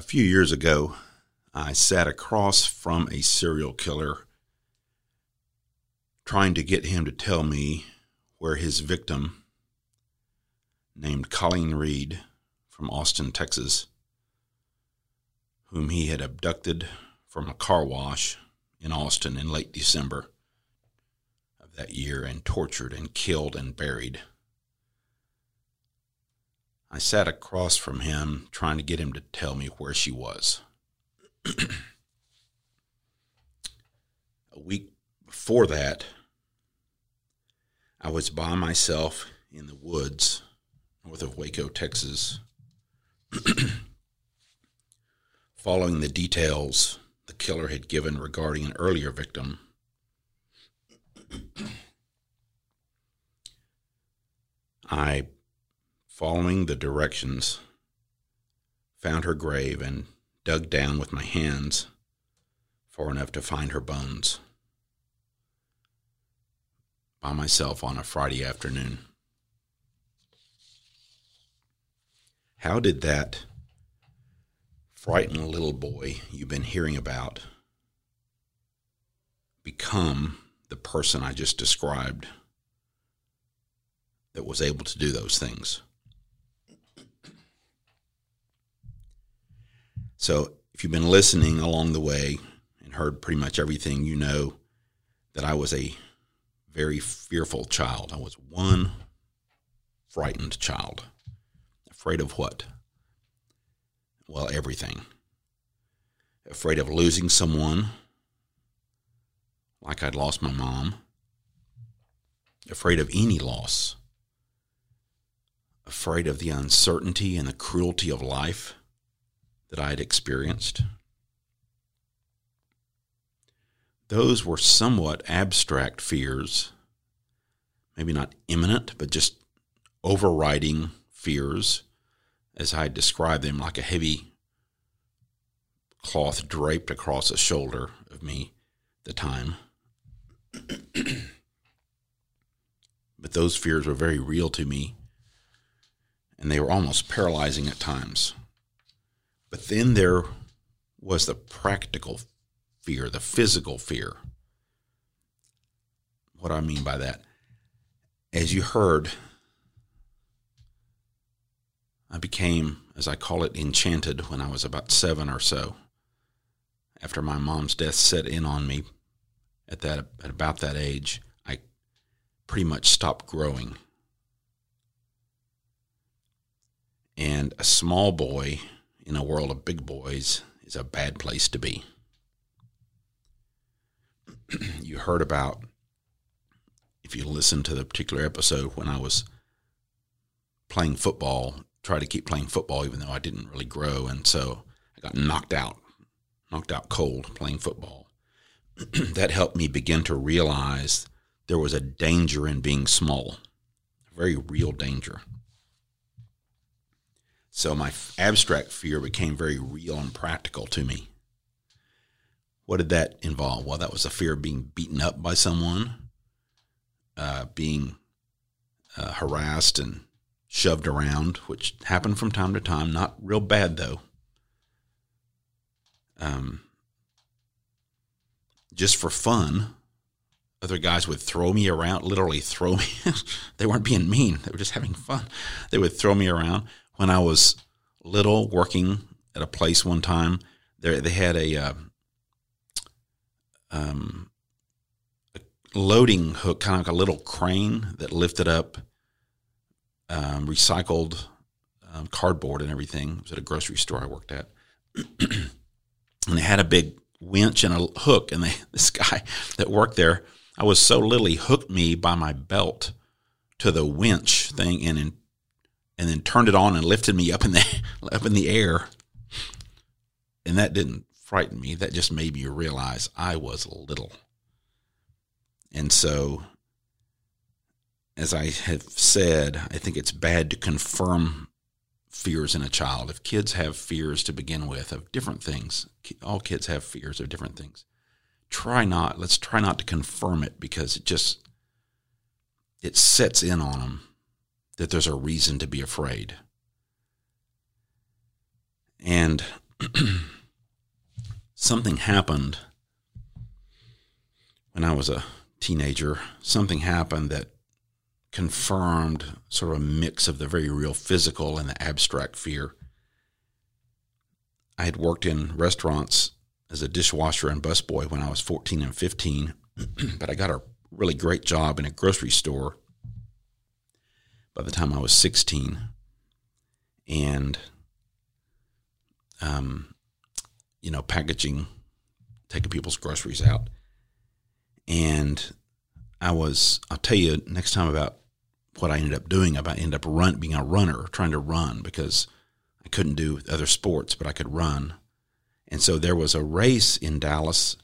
A few years ago, I sat across from a serial killer trying to get him to tell me where his victim, named Colleen Reed from Austin, Texas, whom he had abducted from a car wash in Austin in late December of that year and tortured and killed and buried. I sat across from him trying to get him to tell me where she was. a week before that, I was by myself in the woods north of Waco, Texas, following the details the killer had given regarding an earlier victim. I following the directions, found her grave and dug down with my hands far enough to find her bones by myself on a Friday afternoon. How did that frightened little boy you've been hearing about become the person I just described that was able to do those things? So if you've been listening along the way and heard pretty much everything, you know that I was a very fearful child. I was one frightened child. Afraid of what? Well, everything. Afraid of losing someone, like I'd lost my mom. Afraid of any loss. Afraid of the uncertainty and the cruelty of life that I had experienced. Those were somewhat abstract fears, maybe not imminent, but just overriding fears, as I described them, like a heavy cloth draped across the shoulder of me the time. but those fears were very real to me, and they were almost paralyzing at times. But then there was the practical fear, the physical fear. What I mean by that, as you heard, I became, as I call it, enchanted when I was about seven or so. After my mom's death set in on me at that at about that age, I pretty much stopped growing. And a small boy in a world of big boys is a bad place to be. you heard about, if you listen to the particular episode when I was playing football, try to keep playing football even though I didn't really grow. And so I got knocked out, knocked out cold playing football. that helped me begin to realize there was a danger in being small, a very real danger. So my abstract fear became very real and practical to me. What did that involve? Well, that was a fear of being beaten up by someone, uh, being uh, harassed and shoved around, which happened from time to time. Not real bad though. Um, just for fun, other guys would throw me around, literally throw me. they weren't being mean; they were just having fun. They would throw me around when I was little, working at a place one time, there they had a, uh, um, a loading hook, kind of like a little crane that lifted up um, recycled um, cardboard and everything. It was at a grocery store I worked at, and they had a big winch and a hook. And they, this guy that worked there, I was so little, he hooked me by my belt to the winch thing and and then turned it on and lifted me up in the up in the air. And that didn't frighten me. That just made me realize I was little. And so as I have said, I think it's bad to confirm fears in a child. If kids have fears to begin with of different things, all kids have fears of different things. Try not, let's try not to confirm it because it just it sets in on them that there's a reason to be afraid. And something happened when I was a teenager. Something happened that confirmed sort of a mix of the very real physical and the abstract fear. I had worked in restaurants as a dishwasher and busboy when I was 14 and 15, but I got a really great job in a grocery store by the time I was 16. And, um, you know, packaging, taking people's groceries out. And I was, I'll tell you next time about what I ended up doing. I ended up run, being a runner, trying to run because I couldn't do other sports, but I could run. And so there was a race in Dallas,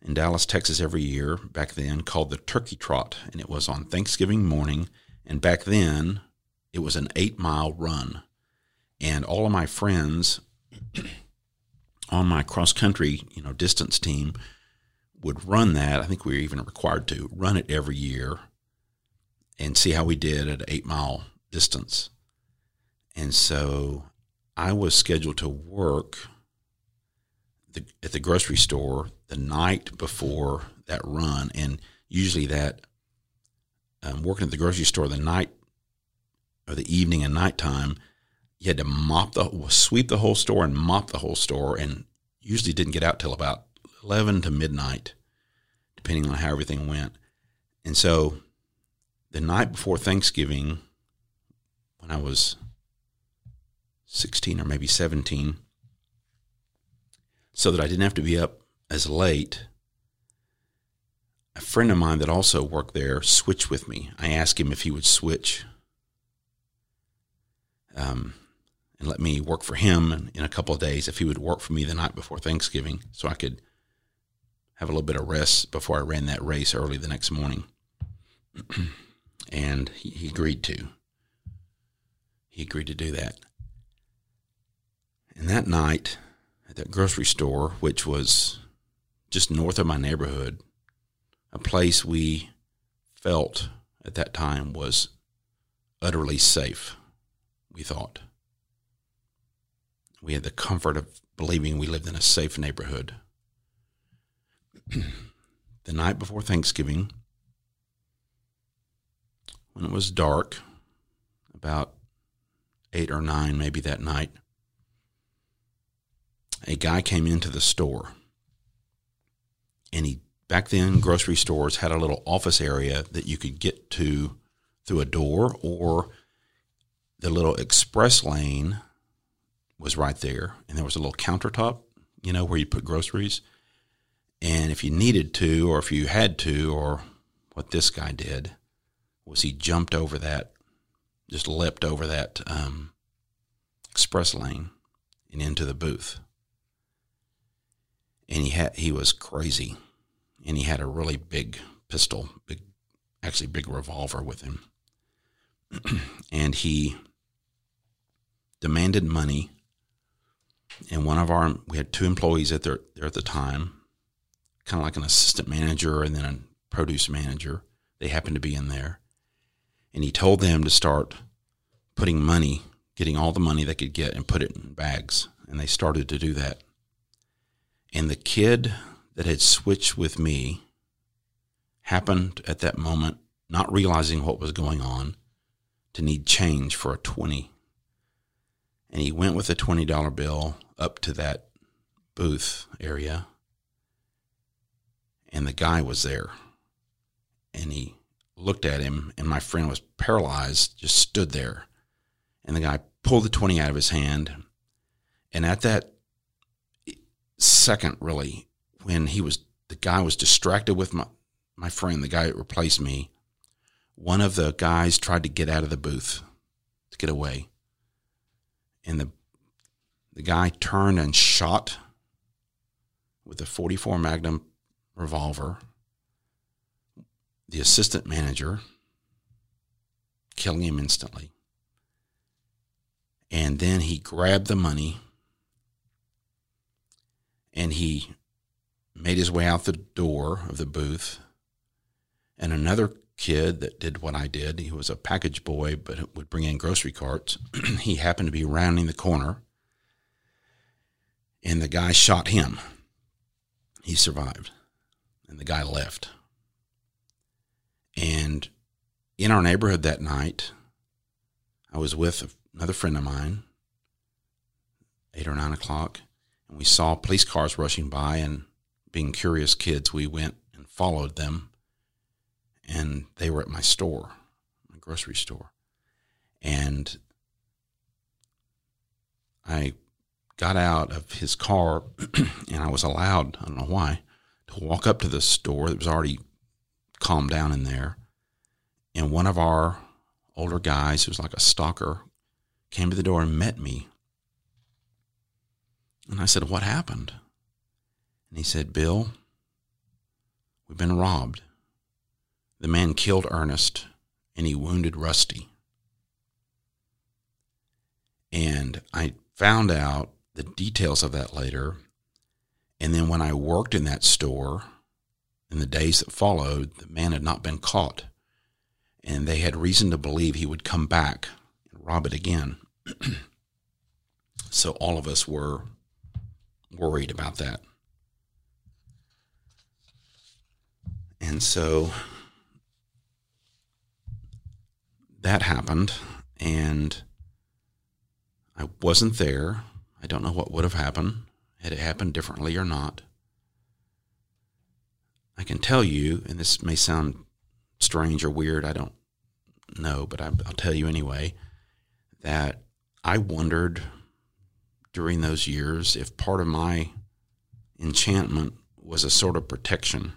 in Dallas, Texas, every year back then called the Turkey Trot, and it was on Thanksgiving morning. And back then, it was an eight mile run, and all of my friends on my cross country, you know, distance team would run that. I think we were even required to run it every year and see how we did at eight mile distance. And so I was scheduled to work the, at the grocery store the night before that run. And usually that um, working at the grocery store the night or the evening and nighttime, you had to mop the sweep the whole store and mop the whole store, and usually didn't get out till about eleven to midnight, depending on how everything went. And so the night before Thanksgiving, when I was 16 or maybe 17, so that I didn't have to be up as late, a friend of mine that also worked there switched with me. I asked him if he would switch um, and let me work for him in a couple of days if he would work for me the night before Thanksgiving so I could have a little bit of rest before I ran that race early the next morning. and he, he agreed to. He agreed to do that. And that night at that grocery store, which was just north of my neighborhood, a place we felt at that time was utterly safe, we thought. We had the comfort of believing we lived in a safe neighborhood. the night before Thanksgiving, when it was dark, about eight or nine maybe that night, a guy came into the store. And he, back then, grocery stores had a little office area that you could get to through a door, or the little express lane was right there. And there was a little countertop, you know, where you put groceries. And if you needed to, or if you had to, or what this guy did, was he jumped over that, just leapt over that um, express lane and into the booth. And he had he was crazy, and he had a really big pistol, big, actually big revolver with him, and he demanded money. And one of our we had two employees at there there at the time, kind of like an assistant manager and then a produce manager. They happened to be in there and he told them to start putting money, getting all the money they could get and put it in bags. And they started to do that. And the kid that had switched with me happened at that moment, not realizing what was going on, to need change for a 20. And he went with a $20 bill up to that booth area. And the guy was there. And he looked at him, and my friend was paralyzed, just stood there. And the guy pulled the 20 out of his hand. And at that second, really, when he was, the guy was distracted with my, my friend, the guy that replaced me, one of the guys tried to get out of the booth to get away. And the, the guy turned and shot with a 44 Magnum revolver the assistant manager, killing him instantly. And then he grabbed the money and he made his way out the door of the booth. And another kid that did what I did, he was a package boy, but would bring in grocery carts. he happened to be rounding the corner. And the guy shot him. He survived. And the guy left. And in our neighborhood that night, I was with another friend of mine, eight or nine o'clock, and we saw police cars rushing by. And being curious kids, we went and followed them. And they were at my store, my grocery store. And I got out of his car and I was allowed, I don't know why, to walk up to the store that was already calmed down in there. And one of our older guys, who was like a stalker, came to the door and met me. And I said, What happened? And he said, Bill, we've been robbed. The man killed Ernest and he wounded Rusty. And I found out the details of that later. And then when I worked in that store in the days that followed, the man had not been caught. And they had reason to believe he would come back and rob it again. so all of us were worried about that. And so that happened. And I wasn't there. I don't know what would have happened had it happened differently or not. I can tell you, and this may sound strange or weird, I don't know, but I, will tell you anyway, that I wondered during those years if part of my enchantment was a sort of protection.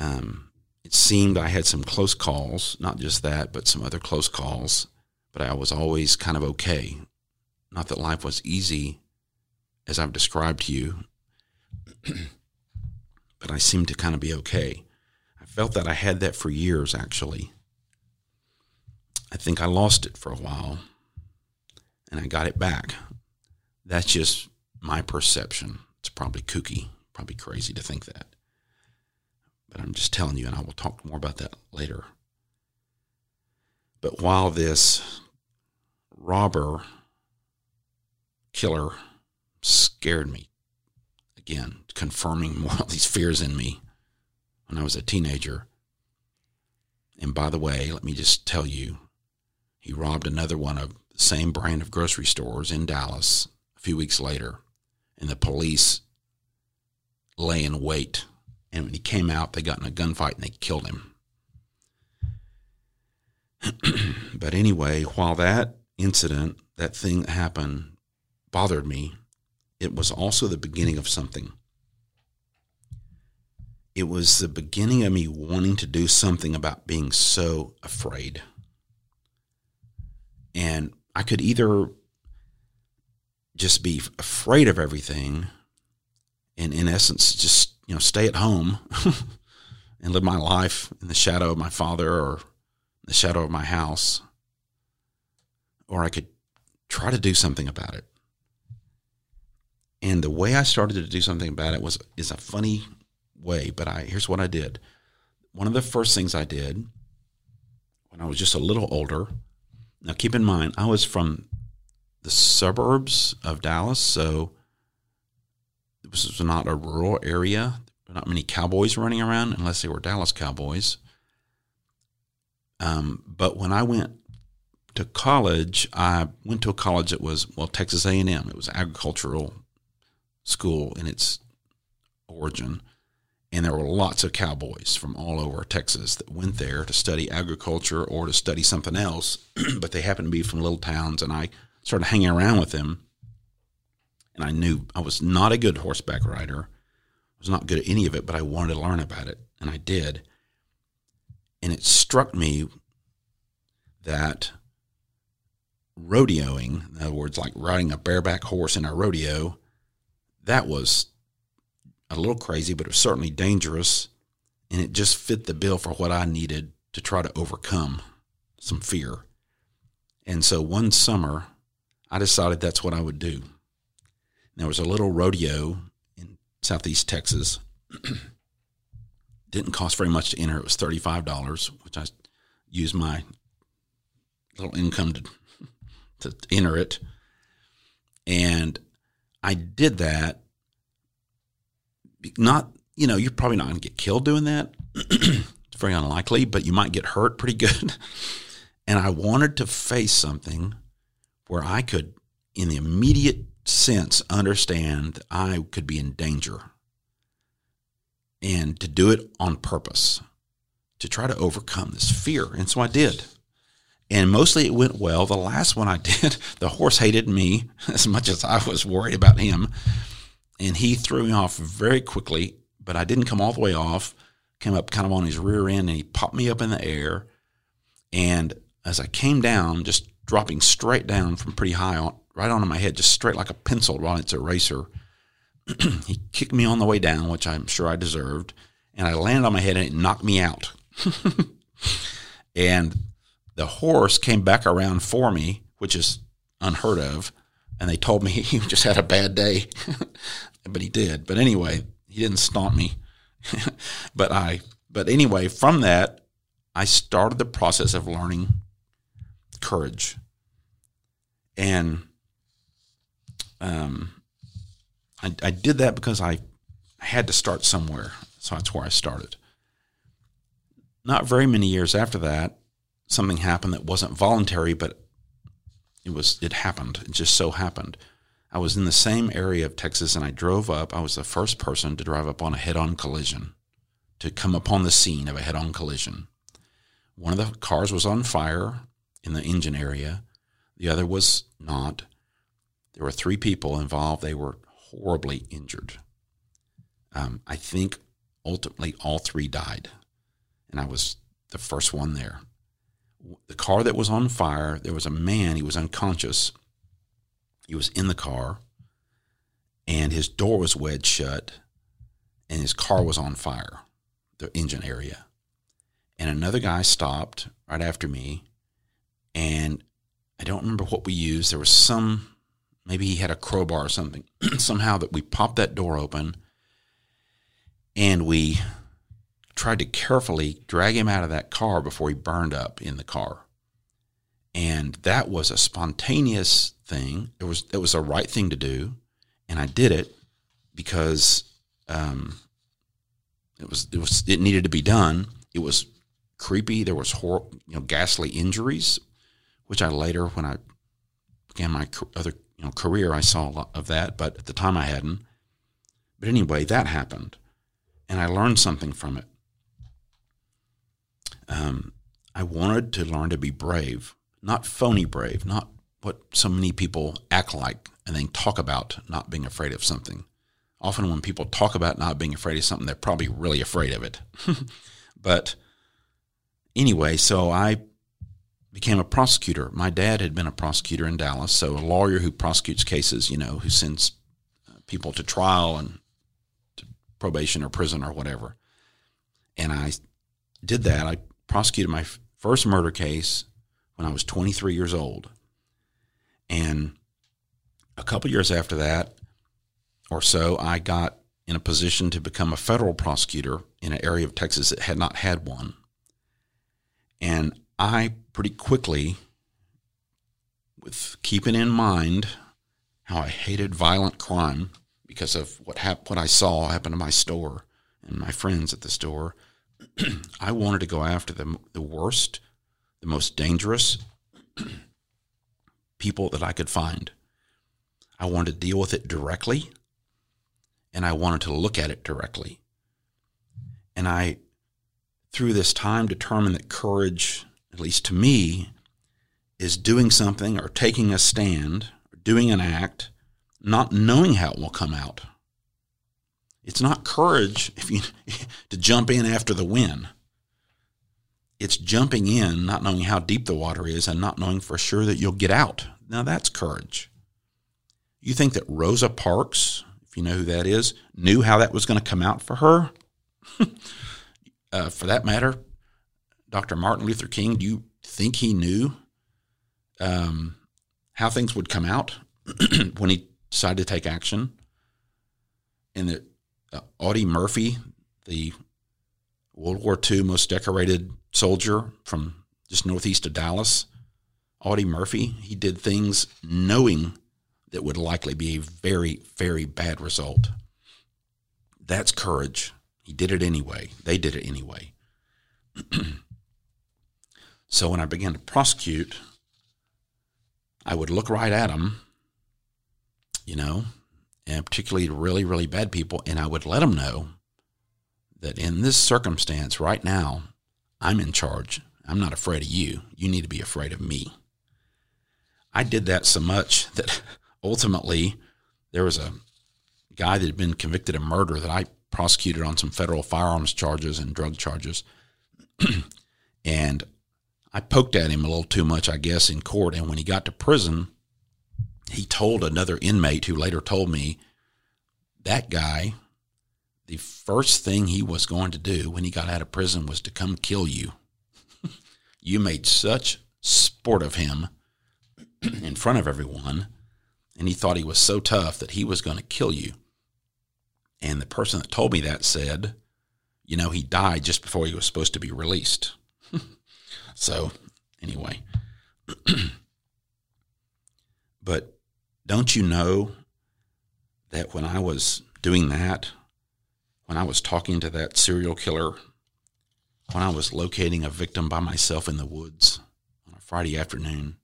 Um, it seemed I had some close calls, not just that, but some other close calls but I was always kind of okay. Not that life was easy, as I've described to you, but I seemed to kind of be okay. I felt that I had that for years, actually. I think I lost it for a while, and I got it back. That's just my perception. It's probably kooky, probably crazy to think that. But I'm just telling you, and I will talk more about that later. But while this robber killer scared me again, confirming more of these fears in me when I was a teenager. And by the way, let me just tell you, he robbed another one of the same brand of grocery stores in Dallas a few weeks later, and the police lay in wait. And when he came out, they got in a gunfight and they killed him. but anyway, while that incident, that thing that happened, bothered me, it was also the beginning of something. It was the beginning of me wanting to do something about being so afraid. And I could either just be afraid of everything and in essence just you know stay at home and live my life in the shadow of my father or the shadow of my house, or I could try to do something about it. And the way I started to do something about it was is a funny way, but I here's what I did. One of the first things I did when I was just a little older. Now keep in mind, I was from the suburbs of Dallas, so this was not a rural area. Not many cowboys running around unless they were Dallas cowboys. Um, but when I went to college, I went to a college that was well Texas A and M. It was agricultural school in its origin, and there were lots of cowboys from all over Texas that went there to study agriculture or to study something else. but they happened to be from little towns, and I started hanging around with them. And I knew I was not a good horseback rider. I was not good at any of it, but I wanted to learn about it, and I did. And it struck me that rodeoing, in other words, like riding a bareback horse in a rodeo, that was a little crazy, but it was certainly dangerous. And it just fit the bill for what I needed to try to overcome some fear. And so one summer, I decided that's what I would do. There was a little rodeo in southeast Texas didn't cost very much to enter. It was thirty five dollars, which I used my little income to to enter it. And I did that. Not, you know, you're probably not going to get killed doing that. it's very unlikely, but you might get hurt pretty good. and I wanted to face something where I could, in the immediate sense, understand I could be in danger and to do it on purpose to try to overcome this fear. And so I did. And mostly it went well. The last one I did, the horse hated me as much as I was worried about him. And he threw me off very quickly, but I didn't come all the way off. Came up kind of on his rear end and he popped me up in the air. And as I came down, just dropping straight down from pretty high on, right onto my head, just straight like a pencil while it's eraser. he kicked me on the way down, which I'm sure I deserved. And I landed on my head and it knocked me out. and the horse came back around for me, which is unheard of. And they told me he just had a bad day, but he did. But anyway, he didn't stomp me. but I, but anyway, from that, I started the process of learning courage. And um, I, I did that because I had to start somewhere. So that's where I started not very many years after that, something happened that wasn't voluntary, but it was it happened. It just so happened. I was in the same area of Texas and I drove up. I was the first person to drive up on a head-on collision, to come upon the scene of a head-on collision. One of the cars was on fire in the engine area. The other was not. There were three people involved. They were horribly injured. Um, I think ultimately all three died and I was the first one there. The car that was on fire, there was a man, he was unconscious. He was in the car, and his door was wedged shut, and his car was on fire, the engine area. And another guy stopped right after me, and I don't remember what we used. There was some, maybe he had a crowbar or something, somehow that we popped that door open and we tried to carefully drag him out of that car before he burned up in the car. And that was a spontaneous thing. It was it was the right thing to do, and I did it because um, it was it was it needed to be done. It was creepy. There was hor- you know ghastly injuries, which I later when I began my other you know career I saw a lot of that, but at the time I hadn't. But anyway, that happened, and I learned something from it um, I wanted to learn to be brave, not phony brave, not what so many people act like and then talk about not being afraid of something. Often, when people talk about not being afraid of something, they're probably really afraid of it. but anyway, so I became a prosecutor. My dad had been a prosecutor in Dallas, so a lawyer who prosecutes cases, you know, who sends uh, people to trial and to probation or prison or whatever. And I did that. I prosecuted my first murder case when I was 23 years old. And a couple years after that or so, I got in a position to become a federal prosecutor in an area of Texas that had not had one. And I pretty quickly, with keeping in mind how I hated violent crime because of what hap- what I saw happen to my store and my friends at the store, I wanted to go after the, the worst, the most dangerous people that I could find. I wanted to deal with it directly, and I wanted to look at it directly. And I, through this time, determined that courage, at least to me, is doing something or taking a stand, or doing an act, not knowing how it will come out. It's not courage if you to jump in after the wind. It's jumping in, not knowing how deep the water is and not knowing for sure that you'll get out. Now that's courage. You think that Rosa Parks, if you know who that is, knew how that was going to come out for her? uh, for that matter, Dr. Martin Luther King, do you think he knew um, how things would come out when he decided to take action? And that uh, Audie Murphy, the World War II most decorated soldier from just northeast of Dallas, Audie Murphy, he did things knowing that would likely be a very, very bad result. That's courage. He did it anyway. They did it anyway. so when I began to prosecute, I would look right at them, you know, and particularly really, really bad people, and I would let them know that in this circumstance right now, I'm in charge. I'm not afraid of you. You need to be afraid of me. I did that so much that ultimately there was a guy that had been convicted of murder that I prosecuted on some federal firearms charges and drug charges. and I poked at him a little too much, I guess, in court. And when he got to prison, he told another inmate who later told me that guy, the first thing he was going to do when he got out of prison was to come kill you. you made such sport of him in front of everyone, and he thought he was so tough that he was going to kill you. And the person that told me that said, you know, he died just before he was supposed to be released. So, anyway. but don't you know that when I was doing that, when I was talking to that serial killer, when I was locating a victim by myself in the woods on a Friday afternoon,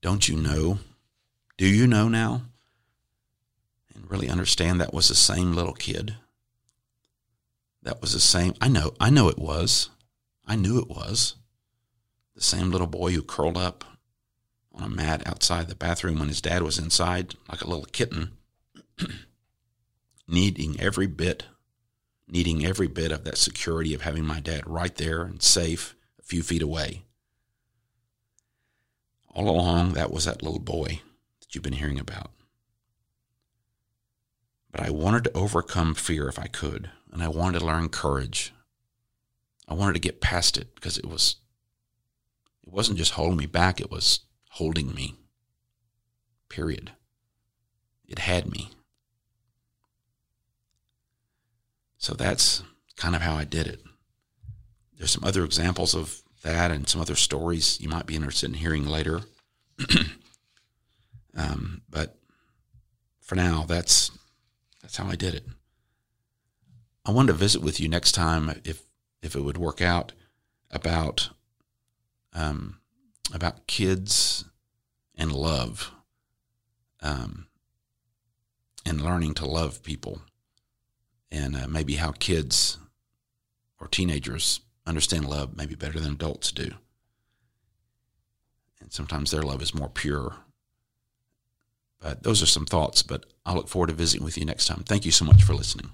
don't you know? Do you know now? And really understand that was the same little kid. That was the same. I know, I know it was. I knew it was. The same little boy who curled up on a mat outside the bathroom when his dad was inside, like a little kitten, needing every bit, needing every bit of that security of having my dad right there and safe a few feet away. All along, that was that little boy that you've been hearing about. But I wanted to overcome fear if I could, and I wanted to learn courage. I wanted to get past it because it was it wasn't just holding me back, it was holding me. Period. It had me. So that's kind of how I did it. There's some other examples of that and some other stories you might be interested in hearing later. um, but for now, that's that's how I did it. I wanted to visit with you next time if if it would work out about um, about kids and love um, and learning to love people and uh, maybe how kids or teenagers understand love maybe better than adults do. And sometimes their love is more pure. But those are some thoughts, but I look forward to visiting with you next time. Thank you so much for listening.